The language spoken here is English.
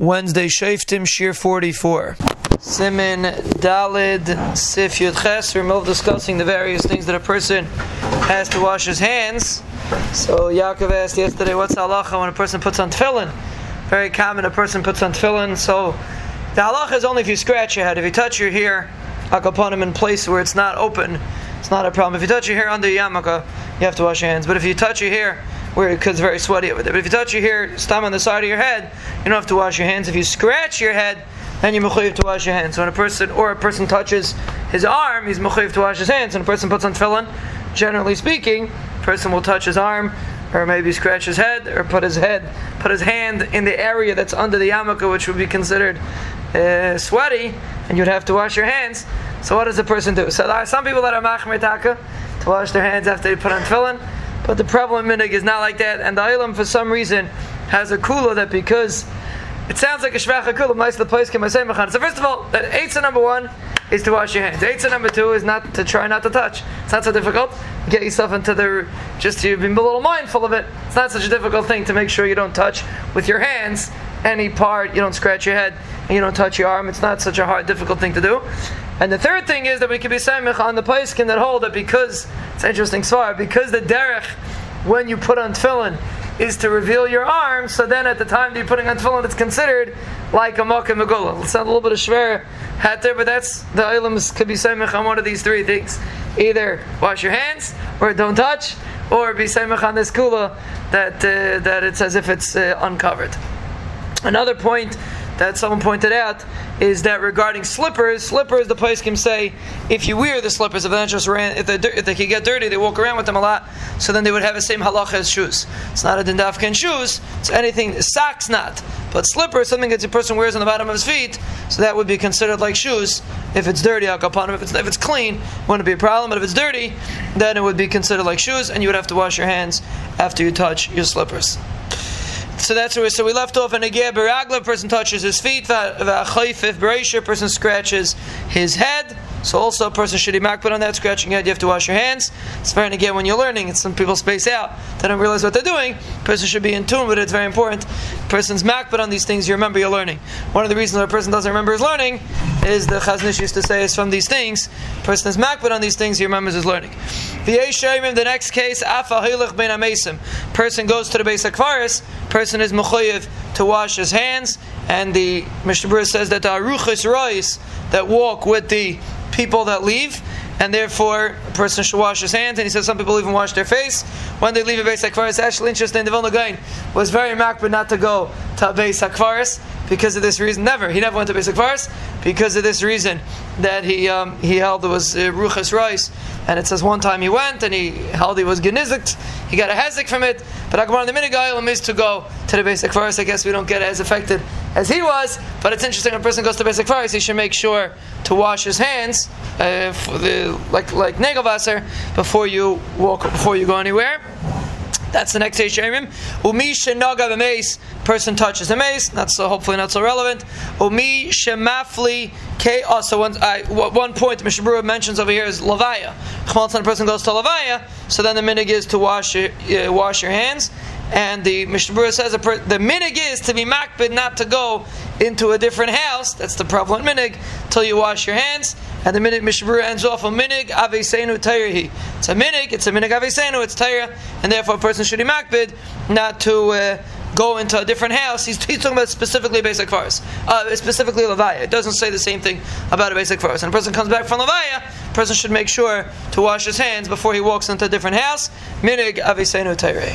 Wednesday, Shaftim Shir 44. Simin Dalid Sif Yud Ches. We're discussing the various things that a person has to wash his hands. So Yaakov asked yesterday, what's halacha when a person puts on tefillin? Very common, a person puts on tefillin. So the halacha is only if you scratch your head. If you touch your hair, akaponim in place where it's not open, it's not a problem. If you touch your hair under yarmulke, you have to wash your hands. But if you touch your hair where because it's very sweaty over there. But if you touch your hair, stam on the side of your head, you don't have to wash your hands. If you scratch your head, then you're mechayiv to wash your hands. So when a person or a person touches his arm, he's mechayiv to wash his hands. When a person puts on tefillin, generally speaking, a person will touch his arm, or maybe scratch his head, or put his head, put his hand in the area that's under the yarmulke, which would be considered uh, sweaty, and you'd have to wash your hands. So what does a person do? So there are some people that are machmer taka to wash their hands after they put on tefillin. But the prevalent minig is not like that, and the ilam for some reason has a kula that because it sounds like a shvacha kula, nice the place can I say machan. So first of all, that eitzah number one is to wash your hands. Eitzah number two is not to try not to touch. It's not so difficult. Get yourself into the just to be a little mindful of it. It's not such a difficult thing to make sure you don't touch with your hands any part. You don't scratch your head you don't touch your arm. It's not such a hard, difficult thing to do. And the third thing is that we can be samich on the can that hold that because it's interesting svar because the derech when you put on tefillin is to reveal your arm. So then at the time that you're putting on tefillin, it's considered like a makkah megullah. It's not a little bit of shver hat there, but that's the items could be samich on one of these three things: either wash your hands or don't touch, or be samich on this kula that uh, that it's as if it's uh, uncovered. Another point that someone pointed out is that regarding slippers, slippers, the place can say, if you wear the slippers, if they just ran, if they, if they can get dirty, they walk around with them a lot, so then they would have the same halacha as shoes. It's not a dindafkin shoes, it's anything, socks not. But slippers, something that a person wears on the bottom of his feet, so that would be considered like shoes. If it's dirty, upon if it's, if it's clean, it wouldn't be a problem, but if it's dirty, then it would be considered like shoes, and you would have to wash your hands after you touch your slippers. So that's where so we left off in a gear baragla person touches his feet, bereisha person scratches his head. So also a person should eat but on that scratching head, you have to wash your hands. It's very again when you're learning, it's some people space out. They don't realize what they're doing. a person should be in tune with it, it's very important. A person's but on these things, you remember you're learning. One of the reasons a person doesn't remember his learning is the Chazon Ish used to say is from these things. person is but on these things, he remembers his learning. The next case, a. Person goes to the base of Kvaris, person is mechayiv to wash his hands, and the Mishnah says that the aruchas rois that walk with the people that leave, and therefore a person should wash his hands. And he says some people even wash their face when they leave a base hakvaris. Actually, interesting. The Vilna Gaon was very makbid not to go to base hakvaris because of this reason. Never, he never went to base hakvaris because of this reason that he um, he held it was uh, ruchas rice, and it says one time he went and he held he was genizikt. He got a hezek from it, but Akbar the minigayim is to go to the beis hakvaros. I guess we don't get as affected as he was, but it's interesting. When a person goes to beis hakvaros, he should make sure to wash his hands, uh, the, like like negelvasser, before you walk, before you go anywhere. That's the next Yeshayim. Umi shenaga b'meis, person touches the mace. Not so, hopefully not so relevant. Umi shemafli ke. Also, one, I, one point Mishnah Berurah mentions over here is lavaya. Chmaltzan, a person goes to lavaya, so then the minig is to wash your, uh, wash your hands. And the Mishnah says the minig is to be makbid, not to go into a different house. That's the prevalent minig till you wash your hands. And the minute Mishnah ends off a minig avesenu tayrihi. It's a minig. It's a minig avesenu. It's tayra, and therefore a person should be makbid not to. Uh, go into a different house, he's, he's talking about specifically beis hakvaros, uh, specifically Levaya. It doesn't say the same thing about a beis hakvaros. And a person comes back from Levaya, a person should make sure to wash his hands before he walks into a different house. Minig avisenu